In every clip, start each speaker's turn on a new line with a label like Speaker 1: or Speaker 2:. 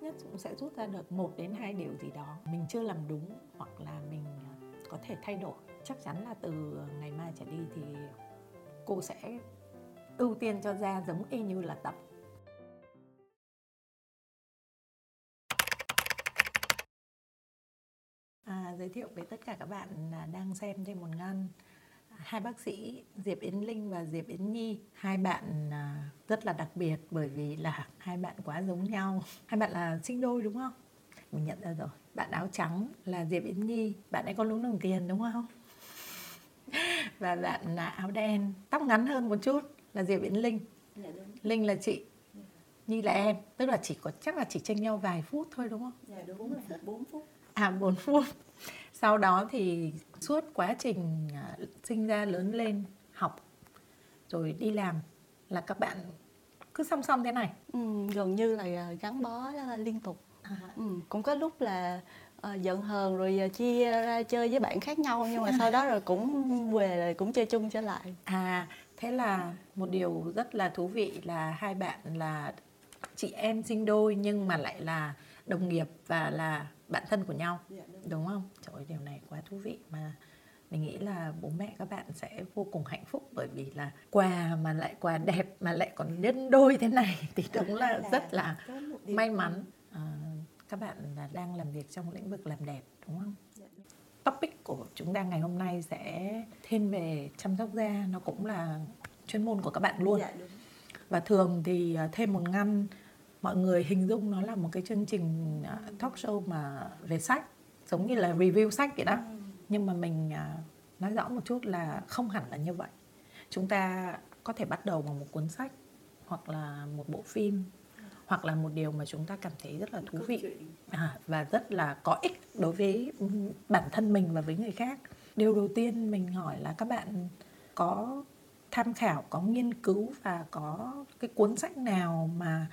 Speaker 1: nhất cũng sẽ rút ra được một đến hai điều gì đó. Mình chưa làm đúng hoặc là mình ờ, có thể thay đổi. Chắc chắn là từ ngày mai trở đi thì cô sẽ ưu tiên cho da giống y như là tập. À, giới thiệu với tất cả các bạn đang xem trên một ngăn hai bác sĩ Diệp Yến Linh và Diệp Yến Nhi hai bạn à, rất là đặc biệt bởi vì là hai bạn quá giống nhau. Hai bạn là sinh đôi đúng không? Mình nhận ra rồi. Bạn áo trắng là Diệp Yến Nhi. Bạn ấy có lúng đồng tiền đúng không? Và bạn là áo đen. Tóc ngắn hơn một chút là Diệp Yến Linh.
Speaker 2: Dạ đúng.
Speaker 1: Linh là chị. Nhi là em. Tức là chỉ có chắc là chỉ tranh nhau vài phút thôi đúng không?
Speaker 2: Dạ đúng là một 4 phút.
Speaker 1: à 4 phút. Sau đó thì suốt quá trình à, sinh ra lớn lên học rồi đi làm là các bạn cứ song song thế này.
Speaker 3: Ừ, gần như là à, gắn bó à, liên tục. Ừ, cũng có lúc là à, giận hờn rồi à, chia ra chơi với bạn khác nhau nhưng mà sau đó rồi cũng về rồi cũng chơi chung trở lại.
Speaker 1: À thế là một điều rất là thú vị là hai bạn là chị em sinh đôi nhưng mà lại là đồng nghiệp và là bạn thân của nhau.
Speaker 2: Dạ đúng.
Speaker 1: không? Trời ơi, điều này quá thú vị. Mà mình nghĩ là bố mẹ các bạn sẽ vô cùng hạnh phúc bởi vì là quà mà lại quà đẹp mà lại còn nhân đôi thế này thì đúng là rất là may mắn. À, các bạn là đang làm việc trong lĩnh vực làm đẹp đúng không?
Speaker 2: Dạ
Speaker 1: topic của chúng ta ngày hôm nay sẽ thiên về chăm sóc da. Nó cũng là chuyên môn của các bạn luôn.
Speaker 2: Dạ
Speaker 1: và thường thì à, thêm một ngăn mọi người hình dung nó là một cái chương trình à, talk show mà về sách giống như là review sách vậy đó. Nhưng mà mình à, nói rõ một chút là không hẳn là như vậy. Chúng ta có thể bắt đầu bằng một cuốn sách hoặc là một bộ phim hoặc là một điều mà chúng ta cảm thấy rất là thú vị. À, và rất là có ích đối với ừ, bản thân mình và với người khác. Điều đầu tiên mình hỏi là các bạn có tham khảo có nghiên cứu và có cái cuốn sách nào mà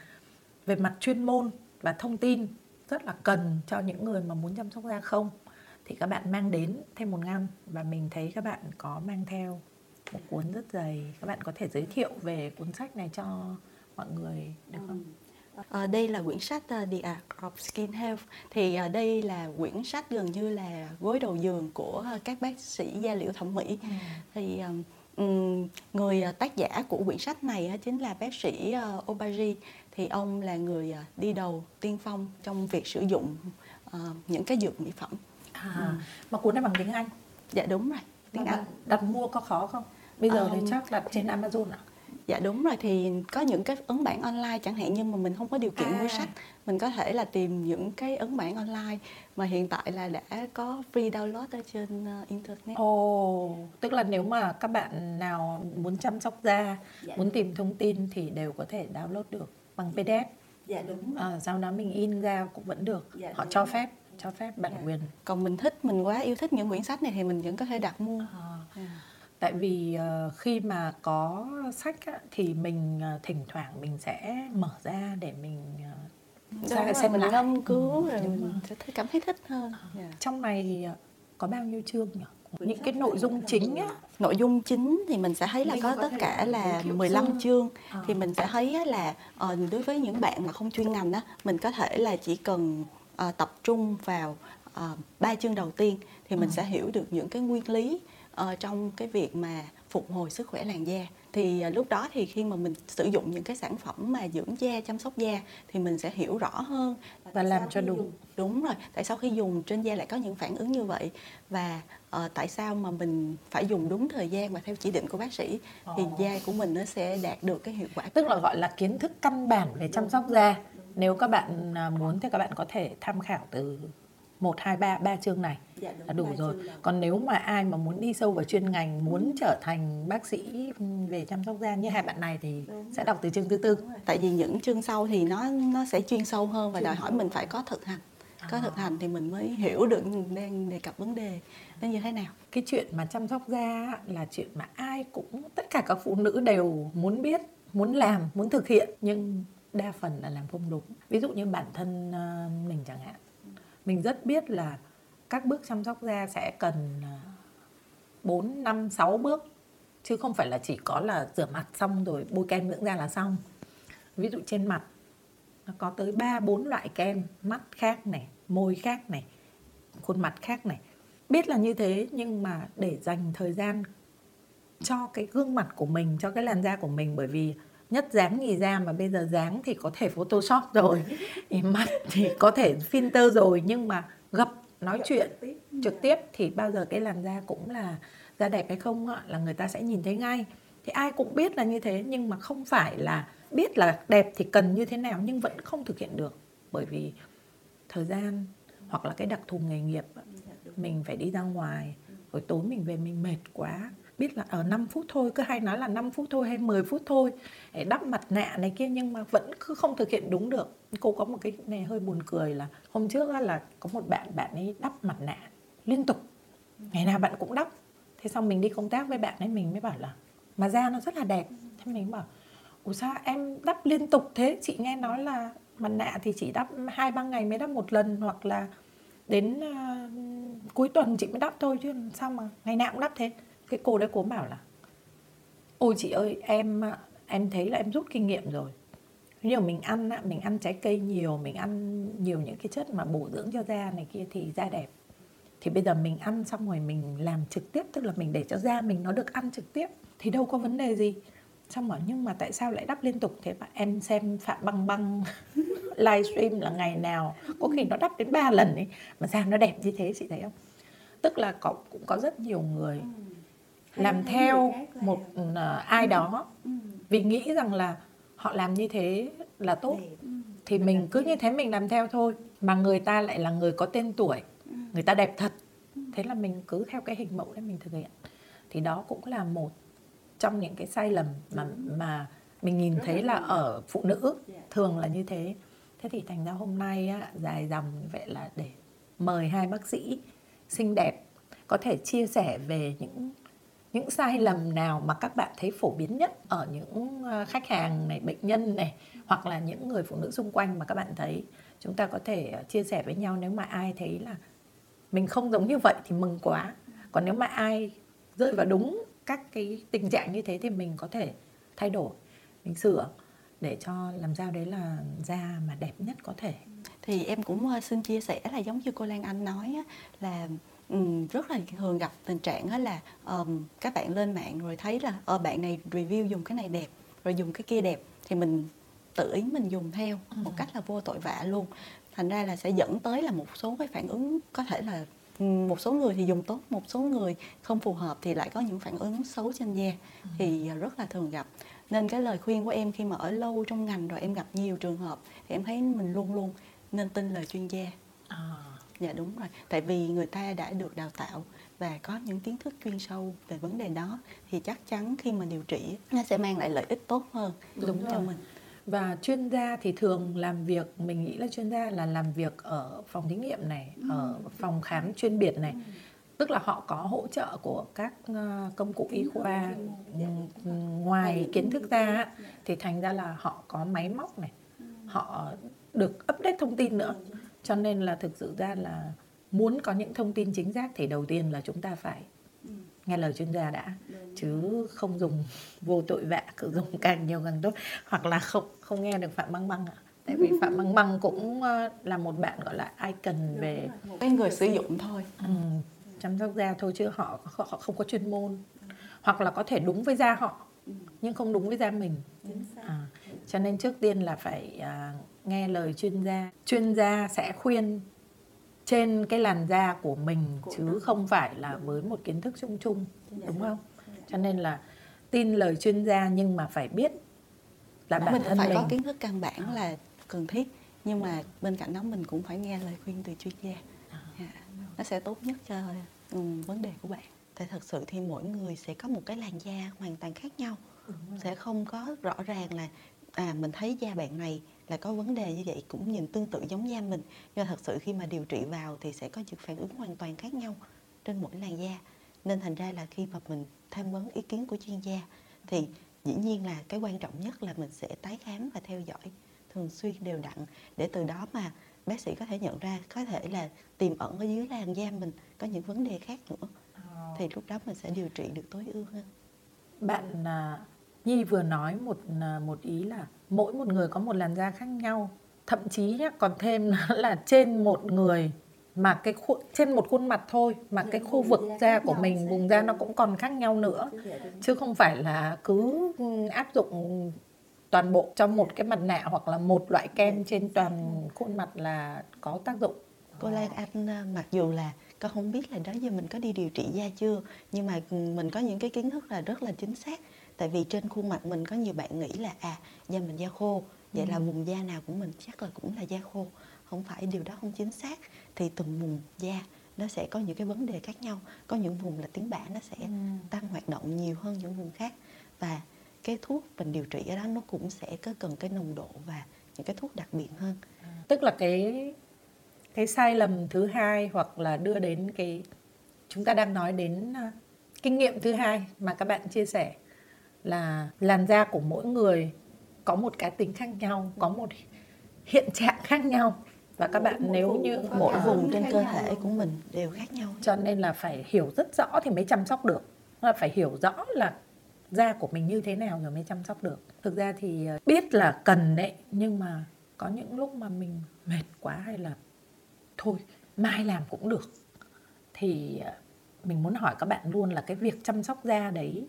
Speaker 1: về mặt chuyên môn và thông tin rất là cần cho những người mà muốn chăm sóc da không thì các bạn mang đến thêm một ngăn. Và mình thấy các bạn có mang theo một cuốn rất dày. Các bạn có thể giới thiệu về cuốn sách này cho mọi người được không?
Speaker 3: Ờ, đây là quyển sách uh, The Art of Skin Health. Thì ờ, đây là quyển sách gần như là gối đầu giường của ờ, các bác sĩ da liễu thẩm mỹ. Thì ừm, ừm, người ờ, tác giả của quyển sách này á, chính là bác sĩ ờ, Obagi. Thì ông là người ờ, đi đầu tiên phong trong việc sử dụng những cái dược mỹ phẩm.
Speaker 1: À, mà cuốn này bằng tiếng Anh?
Speaker 3: Dạ đúng rồi tiếng
Speaker 1: Mà
Speaker 3: Anh.
Speaker 1: đặt mua có khó không? Bây giờ thì
Speaker 3: Ờm,
Speaker 1: chắc đặt trên Amazon ạ.
Speaker 3: Dạ đúng rồi thì có những cái ấn bản online chẳng hạn nhưng mà mình không có điều kiện
Speaker 1: À.
Speaker 3: mua sách mình có thể là tìm những cái ấn bản online mà hiện tại là đã có free download ở trên ờ, internet.
Speaker 1: Ồ, tức là nếu mà các bạn nào muốn chăm sóc da,
Speaker 2: Dạ.
Speaker 1: muốn tìm thông tin thì đều có thể download được bằng PDF.
Speaker 2: Dạ đúng.
Speaker 1: À, sau đó mình in ra cũng vẫn được.
Speaker 2: Dạ,
Speaker 1: Họ cho
Speaker 2: rồi.
Speaker 1: phép, cho phép bản
Speaker 2: Dạ.
Speaker 1: quyền.
Speaker 3: Còn mình thích mình quá yêu thích những quyển sách này thì mình vẫn có thể đặt mua.
Speaker 1: À, tại vì ờ, khi mà có sách á, thì mình ờ, thỉnh thoảng mình sẽ mở ra để mình
Speaker 3: Đúng
Speaker 1: ra
Speaker 3: rồi,
Speaker 1: xem
Speaker 3: mình
Speaker 1: lại.
Speaker 3: ngâm cứu rồi
Speaker 1: đúng
Speaker 3: mình
Speaker 1: rồi.
Speaker 3: sẽ thấy, cảm thấy thích hơn. Dạ.
Speaker 1: Trong này thì có bao nhiêu chương nhỉ? Những cái nội dung chính á.
Speaker 3: Nội dung chính thì mình sẽ thấy là có tất cả
Speaker 2: là
Speaker 3: là
Speaker 2: giới thiệu
Speaker 3: 15
Speaker 1: chương.
Speaker 3: thì mình sẽ thấy là đối với những bạn mà không chuyên ngành á mình có thể là chỉ cần tập trung vào ba chương đầu tiên thì mình
Speaker 1: Ừ.
Speaker 3: sẽ hiểu được những cái nguyên lý ờ, trong cái việc mà phục hồi sức khỏe làn da. Thì ờ, lúc đó thì khi mà mình sử dụng những cái sản phẩm mà dưỡng da chăm sóc da thì mình sẽ hiểu rõ hơn
Speaker 1: Và làm cho đúng.
Speaker 2: dùng.
Speaker 3: Đúng rồi tại sao khi dùng trên da lại có những phản ứng như vậy? Và ờ, tại sao mà mình phải dùng đúng thời gian và theo chỉ định của bác sĩ? Thì
Speaker 1: Ồ.
Speaker 3: da của mình nó sẽ đạt được cái hiệu quả
Speaker 1: tức là gọi là kiến thức căn bản về chăm sóc da. Nếu các bạn à, muốn thì các bạn có thể tham khảo từ 1, 2, 3, ba chương này.
Speaker 2: Dạ
Speaker 1: là đủ
Speaker 2: ba
Speaker 1: rồi. còn nếu mà ai mà muốn đi sâu vào chuyên ngành muốn trở thành bác sĩ về chăm sóc da như hai bạn này thì
Speaker 2: Đúng
Speaker 1: sẽ đọc từ chương thứ tư.
Speaker 3: Tại vì những chương sau thì nó nó sẽ chuyên sâu hơn và
Speaker 2: Chuyên
Speaker 3: đòi hỏi
Speaker 2: sâu.
Speaker 3: mình phải có thực hành. Có
Speaker 1: À.
Speaker 3: thực hành thì mình mới hiểu được đang đề cập vấn đề nó như thế nào.
Speaker 1: Cái chuyện mà chăm sóc da là chuyện mà ai cũng tất cả các phụ nữ đều muốn biết muốn làm muốn thực hiện nhưng đa phần là làm không đúng. Ví dụ như bản thân ờ, mình chẳng hạn mình rất biết là các bước chăm sóc da sẽ cần 4, 5, 6 bước chứ không phải là chỉ có là rửa mặt xong rồi bôi kem dưỡng da là xong ví dụ trên mặt nó có tới 3 4 loại kem, mắt khác này, môi khác này, khuôn mặt khác này. Biết là như thế nhưng mà để dành thời gian cho cái gương mặt của mình, cho cái làn da của mình bởi vì nhất dáng nhì da mà bây giờ dáng thì có thể photoshop rồi thì mặt thì có thể filter rồi nhưng mà gặp nói chuyện trực tiếp. Thì bao giờ cái làn da cũng là da đẹp hay không là người ta sẽ nhìn thấy ngay. Thì ai cũng biết là như thế nhưng mà không phải là biết là đẹp thì cần như thế nào nhưng vẫn không thực hiện được. Bởi vì thời gian hoặc là cái đặc thù nghề nghiệp mình phải đi ra ngoài rồi tối mình về mình mệt quá biết là ở 5 phút thôi cứ hay nói là 5 phút thôi hay 10 phút thôi để đắp mặt nạ này kia nhưng mà vẫn cứ không thực hiện đúng được. Cô có một cái này hơi buồn cười là hôm trước là có một bạn bạn ấy đắp mặt nạ liên tục. Ngày nào bạn cũng đắp. Thế xong mình đi công tác với bạn ấy mình mới bảo là mà da nó rất là đẹp. Thế mình bảo ủa sao em đắp liên tục thế? Chị nghe nói là mặt nạ thì chỉ đắp hai ba ngày mới đắp một lần hoặc là đến uh, cuối tuần chị mới đắp thôi chứ sao mà ngày nào cũng đắp thế? Cái cô đấy, cô bảo là, ôi chị ơi, em em thấy là em rút kinh nghiệm rồi. Nhiều mình ăn mình ăn trái cây nhiều, mình ăn nhiều những cái chất mà bổ dưỡng cho da này kia thì da đẹp. Thì bây giờ mình ăn xong rồi mình làm trực tiếp, tức là mình để cho da mình nó được ăn trực tiếp, thì đâu có vấn đề gì. Xong bảo, nhưng mà tại sao lại đắp liên tục? Thế mà em xem phạm băng băng livestream là ngày nào, có khi nó đắp đến 3 lần ấy, mà da nó đẹp như thế, chị thấy không? Tức là có, cũng có rất nhiều người. Ừ làm theo một uh, ai đó ừ. vì nghĩ rằng là họ làm như thế là tốt ừ. thì mình cứ như thế mình làm theo thôi mà người ta lại là người có tên tuổi ừ. người ta đẹp thật ừ. thế là mình cứ theo cái hình mẫu để mình thực hiện thì đó cũng là một trong những cái sai lầm mà mà mình nhìn thấy là ở phụ nữ dạ. thường là như thế thế thì thành ra hôm nay á, dài dòng vậy là để mời hai bác sĩ xinh đẹp có thể chia sẻ về những những sai lầm nào mà các bạn thấy phổ biến nhất ở những ờ, khách hàng này, bệnh nhân này, hoặc là những người phụ nữ xung quanh mà các bạn thấy? Chúng ta có thể ờ, chia sẻ với nhau nếu mà ai thấy là mình không giống như vậy thì mừng quá. Còn nếu mà ai rơi vào đúng các cái tình trạng như thế thì mình có thể thay đổi, mình sửa để cho làm sao đấy là da mà đẹp nhất có thể.
Speaker 4: Thì em cũng ờ, xin chia sẻ là giống như cô Lan Anh nói là um, rất là thường gặp tình trạng đó là um, các bạn lên mạng rồi thấy là ờ bạn này review dùng cái này đẹp rồi dùng cái kia đẹp thì mình tự ý mình dùng theo ừ. một cách là vô tội vạ luôn thành ra là sẽ dẫn tới là một số cái phản ứng có thể là một số người thì dùng tốt một số người không phù hợp thì lại có những phản ứng xấu trên da ừ. thì rất là thường gặp nên cái lời khuyên của em khi mà ở lâu trong ngành rồi em gặp nhiều trường hợp thì em thấy mình luôn luôn nên tin lời chuyên gia à. Dạ đúng rồi. Tại vì người ta đã được đào tạo và có những kiến thức chuyên sâu về vấn đề đó thì chắc chắn khi mà điều trị nó sẽ mang lại lợi ích tốt hơn đúng, đúng cho mình.
Speaker 1: Và chuyên gia thì thường làm việc mình nghĩ là chuyên gia là làm việc ở phòng thí nghiệm này ừ. ở phòng khám chuyên biệt này. Ừ. tức là họ có hỗ trợ của các ờ, công cụ y khoa ừ, ngoài kiến thức ra thì thành ra là họ có máy móc này. Họ được update thông tin nữa cho nên là thực sự ra là muốn có những thông tin chính xác thì đầu tiên là chúng ta phải nghe lời chuyên gia đã. Chứ không dùng vô tội vạ cứ dùng càng nhiều càng tốt. Hoặc là không không nghe được phạm băng băng ạ. Tại vì phạm băng băng cũng ờ, là một bạn gọi là icon về
Speaker 4: một cái người sử dụng thôi.
Speaker 1: Ừ, chăm sóc da thôi chứ họ họ không có chuyên môn. Hoặc là có thể đúng với da họ nhưng không đúng với da mình. À, cho nên trước tiên là phải uh, nghe lời chuyên gia. Chuyên gia sẽ khuyên trên cái làn da của mình của chứ nó. không phải là với một kiến thức chung chung dạ. đúng không? Cho nên là tin lời chuyên gia nhưng mà phải biết
Speaker 4: là bản mình thân phải mình. có kiến thức căn bản là cần thiết nhưng mà bên cạnh đó mình cũng phải nghe lời khuyên từ chuyên gia. Yeah. Dạ. nó sẽ tốt nhất cho um, vấn đề của bạn. Tại thật sự thì mỗi người sẽ có một cái làn da hoàn toàn khác nhau. Sẽ không có rõ ràng là à mình thấy da bạn này là có vấn đề như vậy cũng nhìn tương tự giống da mình. Nhưng thật sự khi mà điều trị vào thì sẽ có những phản ứng hoàn toàn khác nhau trên mỗi làn da. Nên thành ra là khi mà mình tham vấn ý kiến của chuyên gia thì dĩ nhiên là cái quan trọng nhất là mình sẽ tái khám và theo dõi thường xuyên đều đặn để từ đó mà bác sĩ có thể nhận ra có thể là tiềm ẩn ở dưới làn da mình có những vấn đề khác nữa. Thì lúc đó mình sẽ điều trị được tối ưu hơn.
Speaker 1: Bạn uh, Nhi vừa nói một à, một ý là mỗi một người có một làn da khác nhau. Thậm chí nhá còn thêm là trên một người mà cái khu, trên một khuôn mặt thôi mà cái khu vực da của mình vùng da nó cũng còn khác nhau nữa. Chứ không phải là cứ áp dụng toàn bộ trong một cái mặt nạ hoặc là một loại kem trên toàn khuôn mặt là có tác dụng.
Speaker 4: Cô Lan Anh à, mặc dù là con không biết là đó giờ mình có đi điều trị da chưa nhưng mà mình có những cái kiến thức là rất là chính xác tại vì trên khuôn mặt mình có nhiều bạn nghĩ là à da mình da khô. Vậy ừ. là vùng da nào của mình chắc là cũng là da khô. Không phải điều đó không chính xác. Thì từng vùng da nó sẽ có những cái vấn đề khác nhau. Có những vùng là tiếng bả nó sẽ ừ. tăng hoạt động nhiều hơn những vùng khác. Và cái thuốc mình điều trị ở đó nó cũng sẽ có cần cái nồng độ và những cái thuốc đặc biệt hơn.
Speaker 1: Tức là cái cái sai lầm thứ hai hoặc là đưa đến cái chúng ta đang nói đến uh, kinh nghiệm thứ hai mà các bạn chia sẻ là làn da của mỗi người có một cá tính khác nhau, có một hiện trạng khác nhau. Và các bạn nếu như
Speaker 4: mỗi vùng trên cơ thể của mình đều khác nhau
Speaker 1: cho nên là phải hiểu rất rõ thì mới chăm sóc được. Là phải hiểu rõ là da của mình như thế nào rồi mới chăm sóc được. Thực ra thì ờ, biết là cần đấy, nhưng mà có những lúc mà mình mệt quá hay là thôi, mai làm cũng được. Thì ờ, mình muốn hỏi các bạn luôn là cái việc chăm sóc da đấy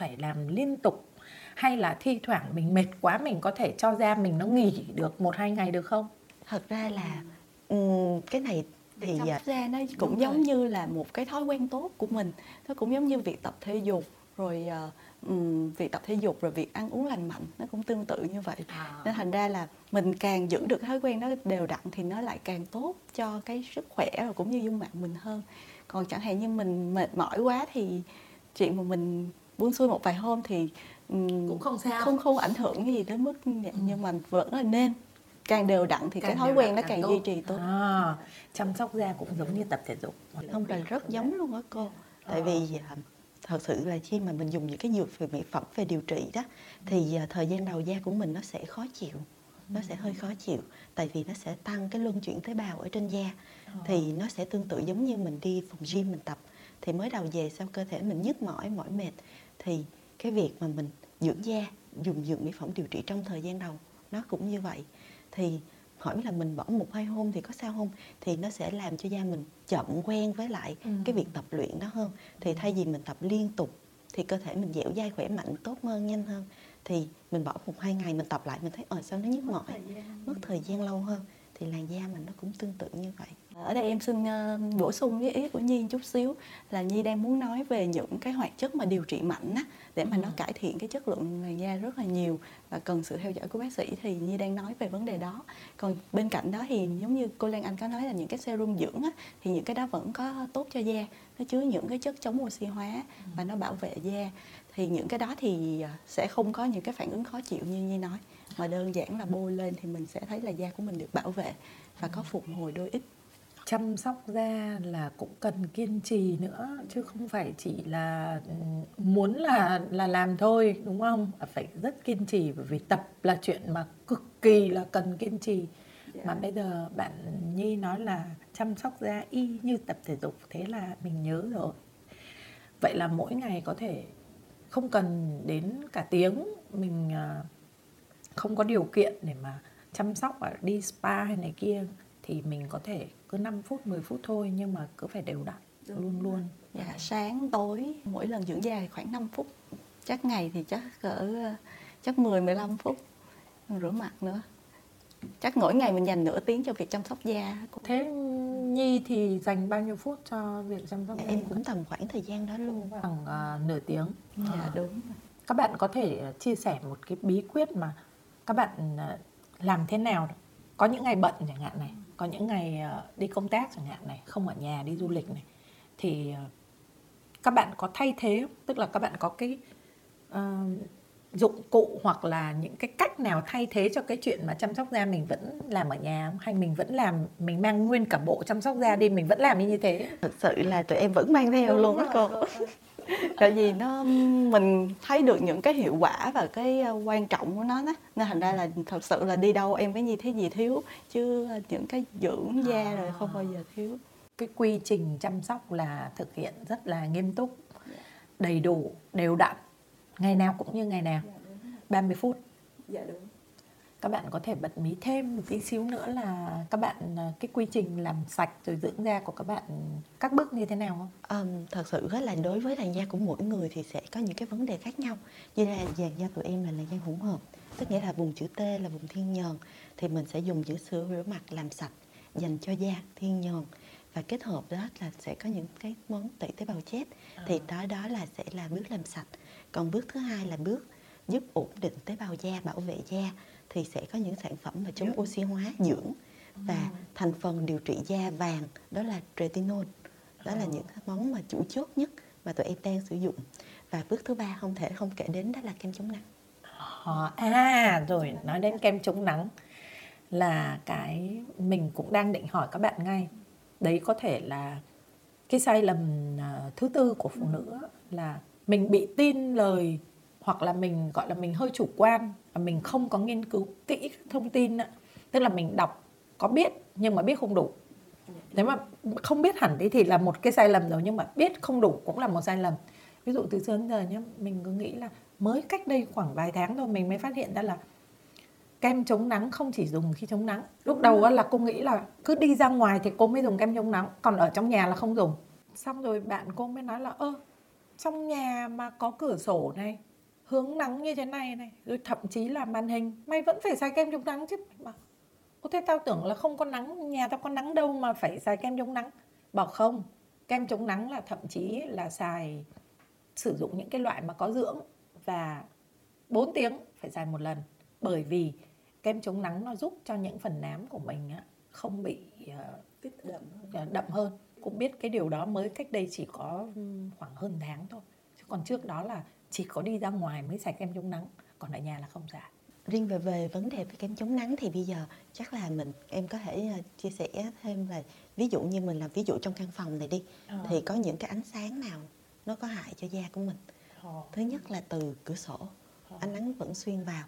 Speaker 1: phải làm liên tục hay là thi thoảng mình mệt quá mình có thể cho da mình nó nghỉ được một hai ngày được không?
Speaker 4: Thật ra là um, cái này thì chăm sóc da nó cũng giống như là một cái thói quen tốt của mình. Nó cũng giống như việc tập thể dục rồi uh, um, việc tập thể dục rồi việc ăn uống lành mạnh nó cũng tương tự như vậy. À. nên thành ra là mình càng giữ được thói quen đó đều đặn thì nó lại càng tốt cho cái sức khỏe và cũng như dung mạo mình hơn. Còn chẳng hạn như mình mệt mỏi quá thì chuyện mà mình buông xuôi một vài hôm thì
Speaker 1: um, cũng không sao.
Speaker 4: không không ảnh hưởng gì đến mức ừ. nhưng mà vẫn là nên. Càng đều đặn thì càng cái thói quen nó càng, càng duy trì tốt. À,
Speaker 1: chăm sóc da cũng giống như tập thể dục.
Speaker 4: Không phải rất giống luôn á cô. Tại vì à, thật sự là khi mà mình dùng những cái dược về mỹ phẩm về điều trị đó thì à, thời gian đầu da của mình nó sẽ khó chịu. Nó sẽ hơi khó chịu tại vì nó sẽ tăng cái luân chuyển tế bào ở trên da. Thì nó sẽ tương tự giống như mình đi phòng gym mình tập thì mới đầu về sau cơ thể mình nhức mỏi mỏi mệt. Thì cái việc mà mình dưỡng da dùng dược mỹ phẩm điều trị trong thời gian đầu nó cũng như vậy. Thì hỏi là mình bỏ một hai hôm thì có sao không? Thì nó sẽ làm cho da mình chậm quen với lại ừ. cái việc tập luyện đó hơn. Thì thay vì mình tập liên tục thì cơ thể mình dẻo dai khỏe mạnh tốt hơn nhanh hơn. Thì mình bỏ một hai ngày mình tập lại mình thấy ờ, sao nó nhức mỏi mất thời gian lâu hơn thì làn da mình nó cũng tương tự như vậy ở đây em xin uh, bổ sung cái ý của Nhi chút xíu là Nhi đang muốn nói về những cái hoạt chất mà điều trị mạnh á để mà ừ. nó cải thiện cái chất lượng làn da rất là nhiều và cần sự theo dõi của bác sĩ thì Nhi đang nói về vấn đề đó. Còn bên cạnh đó thì giống như cô Lan Anh có nói là những cái serum dưỡng á thì những cái đó vẫn có tốt cho da, nó chứa những cái chất chống oxy hóa ừ. và nó bảo vệ da. Thì những cái đó thì à, sẽ không có những cái phản ứng khó chịu như Nhi nói mà đơn giản là bôi lên thì mình sẽ thấy là da của mình được bảo vệ và có phục hồi đôi ít
Speaker 1: chăm sóc da là cũng cần kiên trì nữa chứ không phải chỉ là ừ, muốn là là làm thôi đúng không phải rất kiên trì bởi vì tập là chuyện mà cực kỳ là cần kiên trì yeah. Dạ. mà bây giờ bạn nhi nói là chăm sóc da y như tập thể dục thế là mình nhớ rồi vậy là mỗi ngày có thể không cần đến cả tiếng mình à, không có điều kiện để mà chăm sóc và đi spa hay này kia thì mình có thể cứ 5 phút 10 phút thôi nhưng mà cứ phải đều đặn luôn luôn.
Speaker 4: Dạ sáng tối mỗi lần dưỡng da khoảng 5 phút. Chắc ngày thì chắc cỡ chắc 10 15 phút. Rửa mặt nữa. Chắc mỗi ngày mình dành nửa tiếng cho việc chăm sóc da
Speaker 1: thế nhi thì dành bao nhiêu phút cho việc chăm sóc
Speaker 4: dạ, da? em cũng tầm khoảng thời gian đó luôn.
Speaker 1: Khoảng uh, nửa tiếng.
Speaker 4: Dạ à. đúng
Speaker 1: các bạn có thể chia sẻ một cái bí quyết mà các bạn làm thế nào? Có những ngày bận chẳng hạn này có những ngày ờ, đi công tác chẳng hạn này không ở nhà đi du lịch này. Thì ờ, các bạn có thay thế tức là các bạn có cái uh, dụng cụ hoặc là những cái cách nào thay thế cho cái chuyện mà chăm sóc da mình vẫn làm ở nhà hay mình vẫn làm mình mang nguyên cả bộ chăm sóc da đi mình vẫn làm như thế?
Speaker 4: Thực sự là tụi em vẫn mang theo Đúng luôn á cô tại vì nó mình thấy được những cái hiệu quả và cái ờ, quan trọng của nó đó. Nên thành ra là thật sự là đi đâu em phải như thế gì thiếu chứ những cái dưỡng da rồi không bao giờ thiếu.
Speaker 1: Cái quy trình chăm sóc là thực hiện rất là nghiêm túc đầy đủ đều đặn ngày nào cũng như ngày nào 30 phút.
Speaker 3: Dạ đúng
Speaker 1: các bạn có thể bật mí thêm một tí xíu nữa là các bạn à, cái quy trình làm sạch rồi dưỡng da của các bạn các bước như thế nào không?
Speaker 4: Um, thật sự là đối với làn da của mỗi người thì sẽ có những cái vấn đề khác nhau. Như là làn da tụi em là làn da hỗn hợp tức nghĩa là vùng chữ T là vùng thiên nhờn thì mình sẽ dùng những sữa rửa mặt làm sạch dành cho da thiên nhờn. Và kết hợp đó là sẽ có những cái món tẩy tế bào chết thì đó đó là sẽ là bước làm sạch. Còn bước thứ hai là bước giúp ổn định tế bào da bảo vệ da thì sẽ có những sản phẩm mà chống oxy hóa dưỡng và thành phần điều trị da vàng đó là retinol. Đó là những món mà chủ chốt nhất mà tụi em đang sử dụng. Và bước thứ ba không thể không kể đến đó là kem chống nắng.
Speaker 1: Ờ, à rồi nói đến kem chống nắng là cái mình cũng đang định hỏi các bạn ngay. Đấy có thể là cái sai lầm à, thứ tư của phụ nữ á, là mình bị tin lời hoặc là mình gọi là mình hơi chủ quan và mình không có nghiên cứu kỹ thông tin á. tức là mình đọc có biết nhưng mà biết không đủ. Nếu mà không biết hẳn đi thì là một cái sai lầm rồi nhưng mà biết không đủ cũng là một sai lầm. Ví dụ từ xưa đến giờ nhé, mình cứ nghĩ là mới cách đây khoảng vài tháng thôi mình mới phát hiện ra là kem chống nắng không chỉ dùng khi chống nắng. Lúc đầu là cô nghĩ là cứ đi ra ngoài thì cô mới dùng kem chống nắng còn ở trong nhà là không dùng. Xong rồi bạn cô mới nói là ơ trong nhà mà có cửa sổ này hướng nắng như thế này này rồi thậm chí là màn hình. Mày vẫn phải xài kem chống nắng chứ mà. Ô thế tao tưởng là không có nắng nhà tao có nắng đâu mà phải xài kem chống nắng. Bảo không kem chống nắng là thậm chí là xài sử dụng những cái loại mà có dưỡng và 4 tiếng phải xài một lần. Bởi vì kem chống nắng nó giúp cho những phần nám của mình á, không bị ờ,
Speaker 3: đậm hơn.
Speaker 1: đậm hơn. Cũng biết cái điều đó mới cách đây chỉ có khoảng hơn tháng thôi còn trước đó là chỉ có đi ra ngoài mới xài kem chống nắng còn ở nhà là không xài.
Speaker 4: Riêng về về vấn đề về kem chống nắng thì bây giờ chắc là mình em có thể ờ, chia sẻ thêm là ví dụ như mình làm ví dụ trong căn phòng này đi thì có những cái ánh sáng nào nó có hại cho da của mình? Thứ nhất là từ cửa sổ ánh nắng vẫn xuyên vào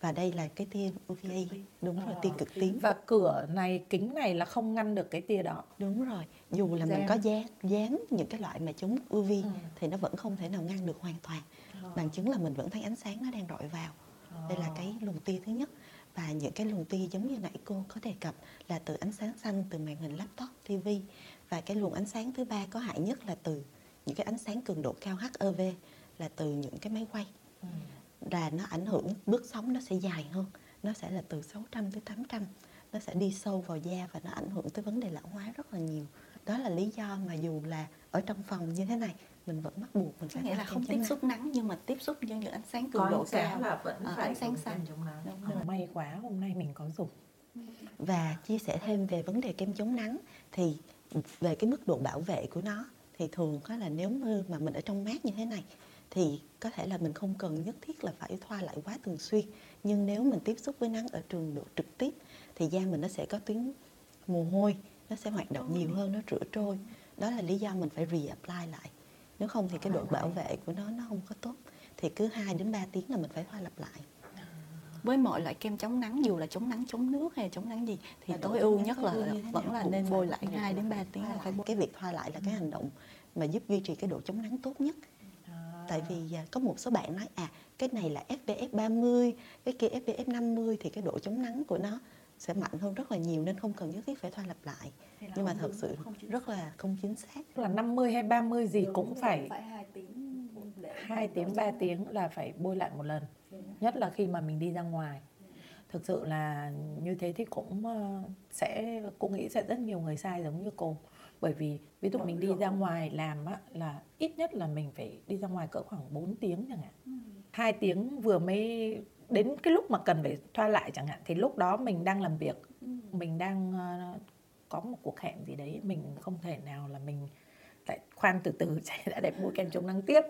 Speaker 4: và đây là cái tia UVA đúng rồi tia cực tím.
Speaker 1: và cửa này kính này là không ngăn được cái tia đó.
Speaker 4: Đúng rồi dù là mình
Speaker 1: Dán.
Speaker 4: có dán dán những cái loại mà chống UV thì nó vẫn không thể nào ngăn được hoàn toàn. Bằng chứng là mình vẫn thấy ánh sáng nó đang rọi vào. Đây là cái luồng tia thứ nhất. Và những cái luồng tia giống như nãy cô có đề cập là từ ánh sáng xanh từ màn hình laptop, TV và cái luồng ánh sáng thứ ba có hại nhất là từ những cái ánh sáng cường độ cao HEV là từ những cái máy quay là nó ảnh hưởng bước sóng nó sẽ dài hơn nó sẽ là từ 600 tới 800 nó sẽ đi sâu vào da và nó ảnh hưởng tới vấn đề lão hóa rất là nhiều đó là lý do mà dù là ở trong phòng như thế này mình vẫn bắt buộc mình phải
Speaker 3: nghĩa là không tiếp xúc nắng nhưng mà tiếp xúc với những ánh sáng cường độ cao.
Speaker 1: là vẫn
Speaker 3: Ờ,
Speaker 1: phải
Speaker 3: ánh sáng xanh.
Speaker 1: chống nắng
Speaker 3: Đúng
Speaker 1: Ờ,
Speaker 3: rồi.
Speaker 1: may quá hôm nay mình có dùng
Speaker 4: và chia sẻ thêm về vấn đề kem chống nắng thì về cái mức độ bảo vệ của nó thì thường có là nếu như mà mình ở trong mát như thế này thì có thể là mình không cần nhất thiết là phải thoa lại quá thường xuyên. Nhưng nếu mình tiếp xúc với nắng ở trường độ trực tiếp thì da mình nó sẽ có tuyến mồ hôi nó sẽ hoạt động nhiều hơn nó rửa trôi. Đó là lý do mình phải re-apply lại. Nếu không thì cái độ bảo vệ của nó nó không có tốt thì cứ 2 đến 3 tiếng là mình phải thoa lặp lại.
Speaker 3: Với mọi loại kem chống nắng dù là chống nắng chống nước hay chống nắng gì thì tối ưu nhất là vẫn là nên bôi lại
Speaker 4: bôi
Speaker 3: 2 đến 3 tiếng là phải bôi.
Speaker 4: cái việc thoa lại là cái hành động mà giúp duy trì cái độ chống nắng tốt nhất tại vì à, có một số bạn nói à cái này là SPF 30 cái kia SPF 50 thì cái độ chống nắng của nó sẽ mạnh hơn rất là nhiều nên không cần nhất thiết phải thoa lặp lại. Nhưng mà thật sự rất là không chính xác.
Speaker 1: Là 50 hay 30 gì cũng phải
Speaker 3: phải 2 tiếng để
Speaker 1: 2 tiếng 3 tiếng là phải bôi lại một lần nhất là khi mà mình đi ra ngoài. Thực sự là như thế thì cũng ờ, sẽ cũng nghĩ sẽ rất nhiều người sai giống như cô bởi vì ví dụ mình đi ra ngoài làm á, là ít nhất là mình phải đi ra ngoài cỡ khoảng 4 tiếng chẳng hạn. Hai tiếng vừa mới đến cái lúc mà cần phải thoa lại chẳng hạn thì lúc đó mình đang làm việc mình đang ờ, có một cuộc hẹn gì đấy mình không thể nào là mình lại khoan từ từ chạy đã đẹp bôi kem chống nắng tiếp.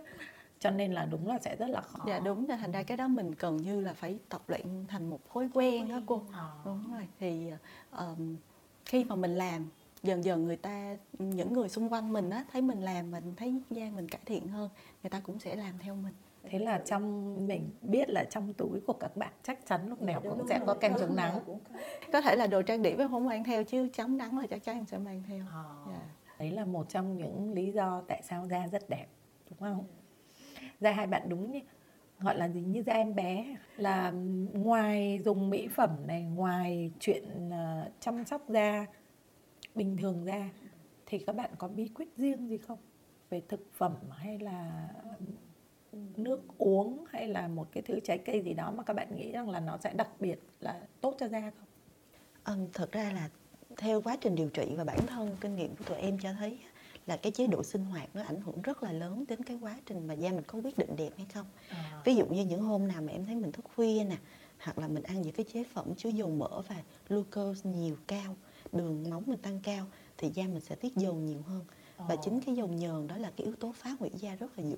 Speaker 1: Cho nên là đúng là sẽ rất là khó.
Speaker 3: Dạ đúng rồi, thành ra cái đó mình cần như là phải tập luyện thành một thói quen đó cô. Đúng rồi. Thì ờm, khi mà mình làm dần dần người ta những người xung quanh mình á thấy mình làm mình thấy da mình cải thiện hơn, người ta cũng sẽ làm theo mình.
Speaker 1: thế là trong mình biết là trong túi của các bạn chắc chắn lúc nào cũng sẽ có kem chống nắng.
Speaker 3: Có. Thể là đồ trang điểm em không mang theo chứ chống nắng là chắc chắn em sẽ mang theo. Dạ.
Speaker 1: đấy là một trong những lý do tại sao da rất đẹp đúng không? Da hai bạn đúng như gọi là gì? Như da em bé. Là ngoài dùng mỹ phẩm này ngoài chuyện uh, chăm sóc da bình thường da thì các bạn có bí quyết riêng gì không về thực phẩm hay là nước uống hay là một cái thứ trái cây gì đó mà các bạn nghĩ rằng là nó sẽ đặc biệt là tốt cho da không?
Speaker 4: Um, thật ra là theo quá trình điều trị và bản thân kinh nghiệm của tụi em cho thấy là cái chế độ sinh hoạt nó ảnh hưởng rất là lớn đến cái quá trình mà da mình có quyết định đẹp hay không à. ví dụ như những hôm nào mà em thấy mình thức khuya nè hoặc là mình ăn những cái chế phẩm chứa dầu mỡ và glucose nhiều cao đường máu mình tăng cao thì da mình sẽ tiết dầu nhiều hơn và chính cái dầu nhờn đó là cái yếu tố phá hủy da rất là dữ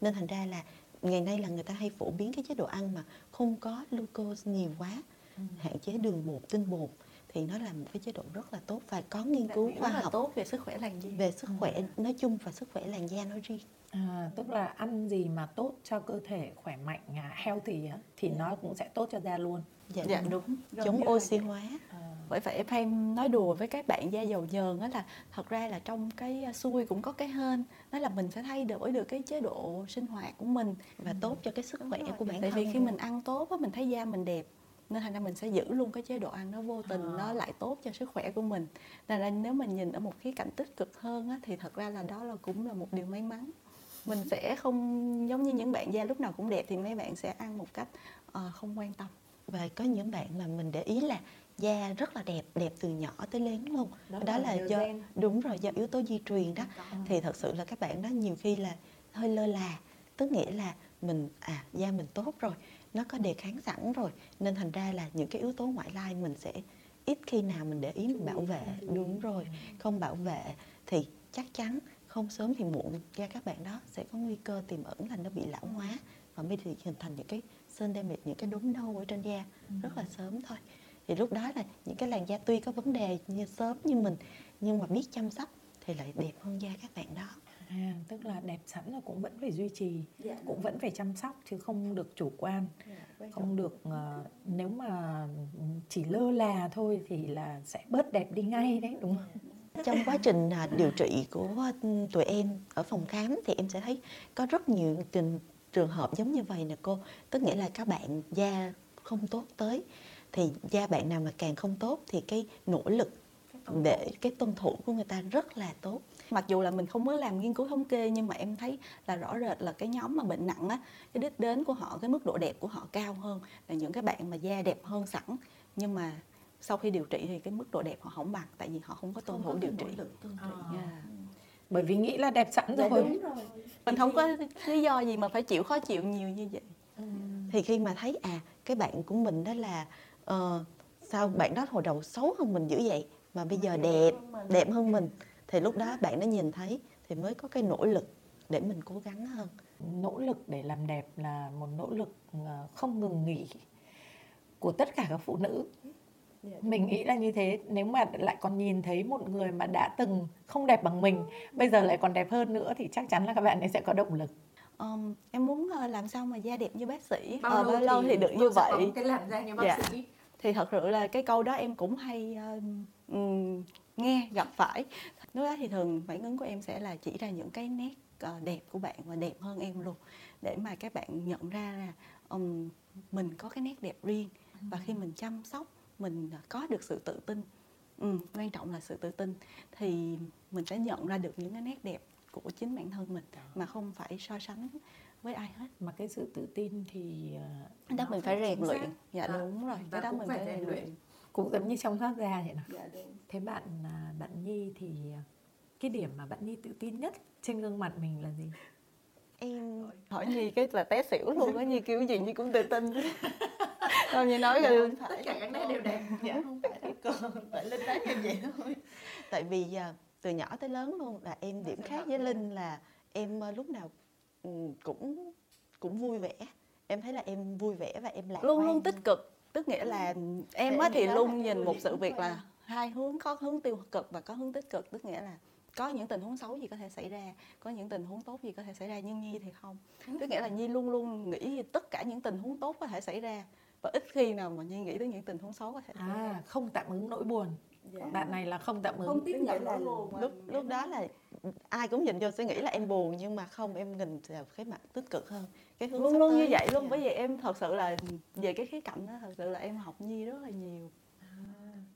Speaker 4: nên thành ra là ngày nay là người ta hay phổ biến cái chế độ ăn mà không có glucose nhiều quá ừ. hạn chế đường bột tinh bột thì nó là một cái chế độ rất là tốt và có nghiên cứu khoa học
Speaker 3: tốt về sức khỏe làn da
Speaker 4: về sức khỏe ừ. nói chung và sức khỏe làn da nói riêng
Speaker 1: à, tức là ăn gì mà tốt cho cơ thể khỏe mạnh à, healthy thì. Dạ. nó cũng sẽ tốt cho da luôn
Speaker 4: dạ, dạ đúng, chống oxy hóa.
Speaker 3: À. bởi vậy em nói đùa với các bạn da dầu nhờn đó là thật ra là trong cái xui cũng có cái hên. Đó là mình sẽ thay đổi được cái chế độ sinh hoạt của mình
Speaker 4: và ừ. tốt cho cái sức khỏe của bản
Speaker 3: thân tại vì khi mình ăn tốt á mình thấy da mình đẹp nên thành ra mình sẽ giữ luôn cái chế độ ăn nó vô tình à. nó lại tốt cho sức khỏe của mình. Nên là nếu mình nhìn ở một khía cạnh tích cực hơn á, thì thật ra là đó là cũng là một điều may mắn. Mình sẽ không giống như những bạn da lúc nào cũng đẹp thì mấy bạn sẽ ăn một cách uh, không quan tâm
Speaker 4: và có những bạn mà mình để ý là da rất là đẹp đẹp từ nhỏ tới lớn luôn đó, đó là, là do gen. đúng rồi do yếu tố di truyền đó. Ừ. thì thật sự là các bạn đó nhiều khi là hơi lơ là tức nghĩa là mình à da mình tốt rồi nó có đề kháng sẵn rồi nên thành ra là những cái yếu tố ngoại lai mình sẽ ít khi nào mình để ý mình bảo vệ. đúng rồi không bảo vệ thì chắc chắn không sớm thì muộn. Da các bạn đó sẽ có nguy cơ tiềm ẩn là nó bị lão hóa và mới thì hình thành những cái sơn damage những cái đốm nâu ở trên da rất là sớm thôi. Thì lúc đó là những cái làn da tuy có vấn đề như sớm như mình nhưng mà biết chăm sóc thì lại đẹp hơn da các bạn đó.
Speaker 1: À, tức là đẹp sẵn là cũng vẫn phải duy trì, dạ. cũng vẫn phải chăm sóc chứ không được chủ quan, dạ, không được uh, nếu mà chỉ lơ là thôi thì là sẽ bớt đẹp đi ngay đấy đúng không?
Speaker 4: Trong quá trình uh, điều trị của tụi em ở phòng khám thì em sẽ thấy có rất nhiều tình trường hợp giống như vậy nè cô, tức nghĩa là các bạn da không tốt tới. Thì da bạn nào mà càng không tốt thì cái nỗ lực để cái tuân thủ của người ta rất là tốt.
Speaker 3: Mặc dù là mình không mới làm nghiên cứu thống kê nhưng mà em thấy là rõ rệt là cái nhóm mà bệnh nặng á cái đích đến của họ cái mức độ đẹp của họ cao hơn là những cái bạn mà da đẹp hơn sẵn. Nhưng mà sau khi điều trị thì cái mức độ đẹp họ không bằng tại vì họ không có tuân thủ điều trị. à.
Speaker 1: yeah. Bởi vì nghĩ là đẹp sẵn dạ, rồi.
Speaker 3: Đúng rồi. Mình không có lý do gì mà phải chịu khó chịu nhiều như vậy.
Speaker 4: Ừ. thì khi mà thấy à cái bạn của mình đó là uh, sao bạn đó hồi đầu xấu hơn mình dữ vậy mà bây giờ đẹp đẹp hơn mình. thì lúc đó bạn đã nhìn thấy thì mới có cái nỗ lực để mình cố gắng hơn.
Speaker 1: Nỗ lực để làm đẹp là một nỗ lực ờ, không ngừng nghỉ của tất cả các phụ nữ mình nghĩ là như thế. Nếu mà lại còn nhìn thấy một người mà đã từng không đẹp bằng mình bây giờ lại còn đẹp hơn nữa thì chắc chắn là các bạn ấy sẽ có động lực.
Speaker 3: Um, em muốn uh, làm sao mà da đẹp như bác sĩ?
Speaker 1: Bao, bao lâu thì, thì được như vậy? cái làn da như bác
Speaker 3: dạ. sĩ? Thì thật sự là cái câu đó em cũng hay uh, um, nghe gặp phải. Lúc đó thì thường phản ứng của em sẽ là chỉ ra những cái nét uh, đẹp của bạn và đẹp hơn em luôn. Để mà các bạn nhận ra là um, mình có cái nét đẹp riêng. Và khi mình chăm sóc mình có được sự tự tin. Ừ, quan trọng là sự tự tin. Thì mình sẽ nhận ra được những cái nét đẹp của chính bản thân mình mà không phải so sánh với ai hết.
Speaker 1: Mà cái sự tự tin thì
Speaker 3: uh, đó mình phải rèn luyện. dạ à, đúng rồi cái đó mình phải rèn luyện.
Speaker 1: cũng giống như trong thoát ra vậy nào dạ, đúng. thế bạn à, bạn nhi thì à, cái điểm mà bạn nhi tự tin nhất trên gương mặt mình là gì?
Speaker 3: Em hỏi nhi cái là té xỉu luôn á nhi kêu gì nhi cũng tự tin không như nói rồi
Speaker 1: dạ, tất cả các nét đều đẹp. Dạ không phải cô phải linh nói như vậy thôi.
Speaker 4: Tại vì uh, từ nhỏ tới lớn luôn là em điểm khác với linh là em uh, lúc nào um, cũng cũng vui vẻ. Em thấy là em vui vẻ và em lạc
Speaker 3: luôn luôn tích cực. Tức nghĩa là em á thì luôn nhìn một sự việc là hai hướng có hướng tiêu cực và có hướng tích cực. Tức nghĩa là có những tình huống xấu gì có thể xảy ra có những tình huống tốt gì có thể xảy ra nhưng nhi thì không. Tức nghĩa là nhi luôn luôn nghĩ tất cả những tình huống tốt có thể xảy ra và ít khi nào mà nhi nghĩ tới những tình huống xấu có thể
Speaker 1: à không tạm ứng nỗi buồn.
Speaker 4: Dạ.
Speaker 1: bạn này là không tạm ứng.
Speaker 5: Không tiếp nhận
Speaker 4: là lúc lúc đó là ai cũng nhìn vô sẽ nghĩ là em buồn nhưng mà không em nhìn vào cái mặt tích cực hơn. Cái hướng
Speaker 3: luôn luôn như vậy luôn.
Speaker 4: Dạ.
Speaker 3: bởi vì em thật sự là về cái khía cạnh đó thật sự là em học nhi rất là nhiều.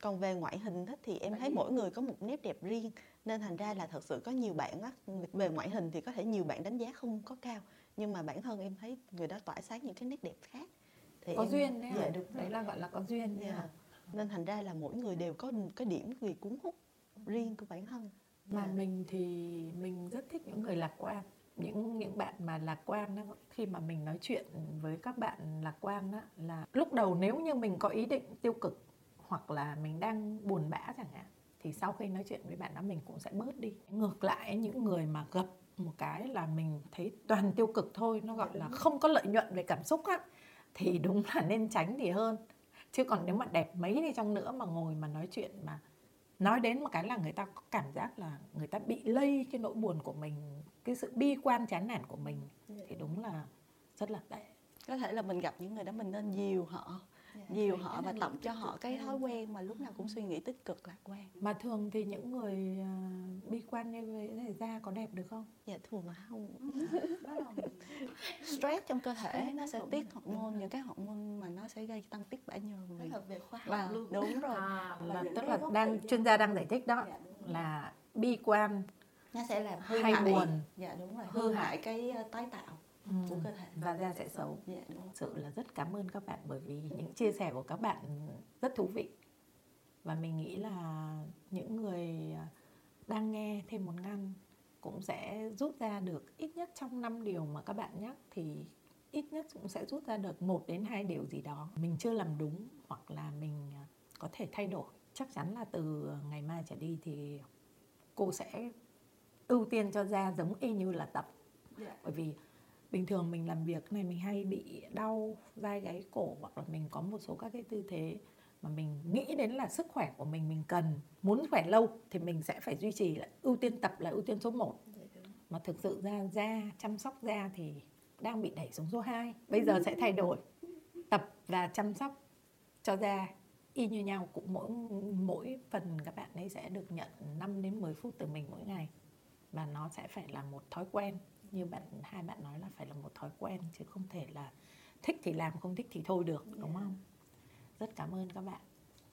Speaker 4: Còn về ngoại hình thì em thấy mỗi người có một nét đẹp riêng nên thành ra là thật sự có nhiều bạn á về ngoại hình thì có thể nhiều bạn đánh giá không có cao nhưng mà bản thân em thấy người đó tỏa sáng những cái nét đẹp khác thì
Speaker 1: có
Speaker 4: em-
Speaker 1: duyên đấy
Speaker 4: dạ,
Speaker 1: hả?
Speaker 4: đúng
Speaker 1: đấy là gọi là có duyên
Speaker 4: Dạ. nên thành ra là mỗi người đều có cái điểm gì cuốn hút riêng của bản thân
Speaker 1: mà
Speaker 4: Dạ.
Speaker 1: mình thì mình rất thích những người lạc quan những những bạn mà lạc quan đó, khi mà mình nói chuyện với các bạn lạc quan đó, là lúc đầu nếu như mình có ý định tiêu cực hoặc là mình đang buồn bã chẳng hạn thì sau khi nói chuyện với bạn đó mình cũng sẽ bớt đi ngược lại những người mà gặp một cái là mình thấy toàn tiêu cực thôi nó gọi là không có lợi nhuận về cảm xúc á thì đúng là nên tránh thì hơn. Chứ còn nếu mà đẹp mấy đi chăng nữa mà ngồi mà nói chuyện mà nói đến một cái là người ta có cảm giác là người ta bị lây cái nỗi buồn của mình, cái sự bi quan, chán nản của mình. Thì đúng là rất là tệ.
Speaker 3: Có thể là mình gặp những người đó mình nên dìu họ dìu họ và tập cho họ cái thói quen mà lúc nào cũng suy nghĩ tích cực lạc quan.
Speaker 1: Mà thường thì những người à, bi quan như vậy này da có đẹp được không?
Speaker 4: Dạ thường là không.
Speaker 3: Stress trong cơ thể nó sẽ tiết hormone những cái hormone mà nó sẽ gây tăng tiết bã nhờn
Speaker 4: về khoa học
Speaker 3: và
Speaker 4: luôn.
Speaker 3: đúng rồi.
Speaker 1: Là tức là đang chuyên gia đang giải thích đó là bi quan
Speaker 3: nó sẽ làm hư
Speaker 1: Hay
Speaker 3: hại.
Speaker 1: buồn.
Speaker 3: dạ đúng rồi.
Speaker 1: Hư
Speaker 3: hư
Speaker 1: hại.
Speaker 3: hại. cái ờ, tái tạo của cơ thể
Speaker 1: và da sẽ xấu.
Speaker 3: Dạ đúng. Rồi.
Speaker 1: Thực sự là rất cảm ơn các bạn bởi vì những chia sẻ của các bạn rất thú vị. Và mình nghĩ là những người à, đang nghe thêm một ngăn cũng sẽ rút ra được ít nhất trong năm điều mà các bạn nhắc thì ít nhất cũng sẽ rút ra được một đến hai điều gì đó. Mình chưa làm đúng hoặc là mình à, có thể thay đổi. Chắc chắn là từ ngày mai trở đi thì cô sẽ ưu tiên cho da giống y như là tập. Bởi vì bình thường mình làm việc này mình hay bị đau vai gáy cổ hoặc là mình có một số các cái tư thế mà mình nghĩ đến là sức khỏe của mình mình cần, muốn khỏe lâu thì mình sẽ phải duy trì là ưu tiên tập là ưu tiên số 1 mà thực sự ra da, chăm sóc da thì đang bị đẩy xuống số 2 bây giờ sẽ thay đổi. Tập và chăm sóc cho da y như nhau cũng mỗi mỗi phần các bạn ấy sẽ được nhận 5 đến 10 phút từ mình mỗi ngày. Và nó sẽ phải là một thói quen như bạn hai bạn nói là phải là một thói quen chứ không thể là thích thì làm không thích thì thôi được đúng không? Rất cảm ơn các bạn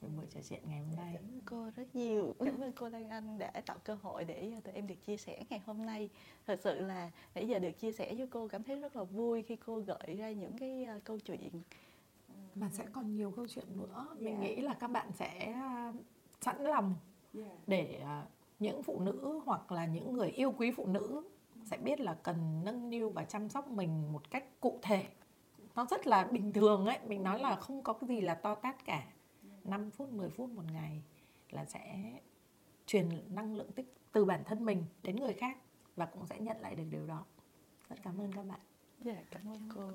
Speaker 1: về buổi trò chuyện ngày hôm nay.
Speaker 4: cô rất nhiều.
Speaker 3: Cảm ơn cô Lan Anh đã tạo cơ hội để ờ, tụi em được chia sẻ ngày hôm nay. Thật sự là nãy giờ được chia sẻ với cô cảm thấy rất là vui khi cô gợi ra những cái ờ, câu chuyện.
Speaker 1: Mà sẽ còn nhiều câu chuyện nữa. Mình nghĩ là các bạn sẽ à, sẵn lòng để những phụ nữ hoặc là những người yêu quý phụ nữ sẽ biết là cần nâng niu và chăm sóc mình một cách cụ thể. Nó rất là bình thường ấy mình nói là không có cái gì là to tát cả. 5 phút 10 phút một ngày là sẽ truyền năng lượng tích từ bản thân mình đến người khác và cũng sẽ nhận lại được điều đó. Rất cảm ơn các bạn.
Speaker 3: Dạ cảm ơn cô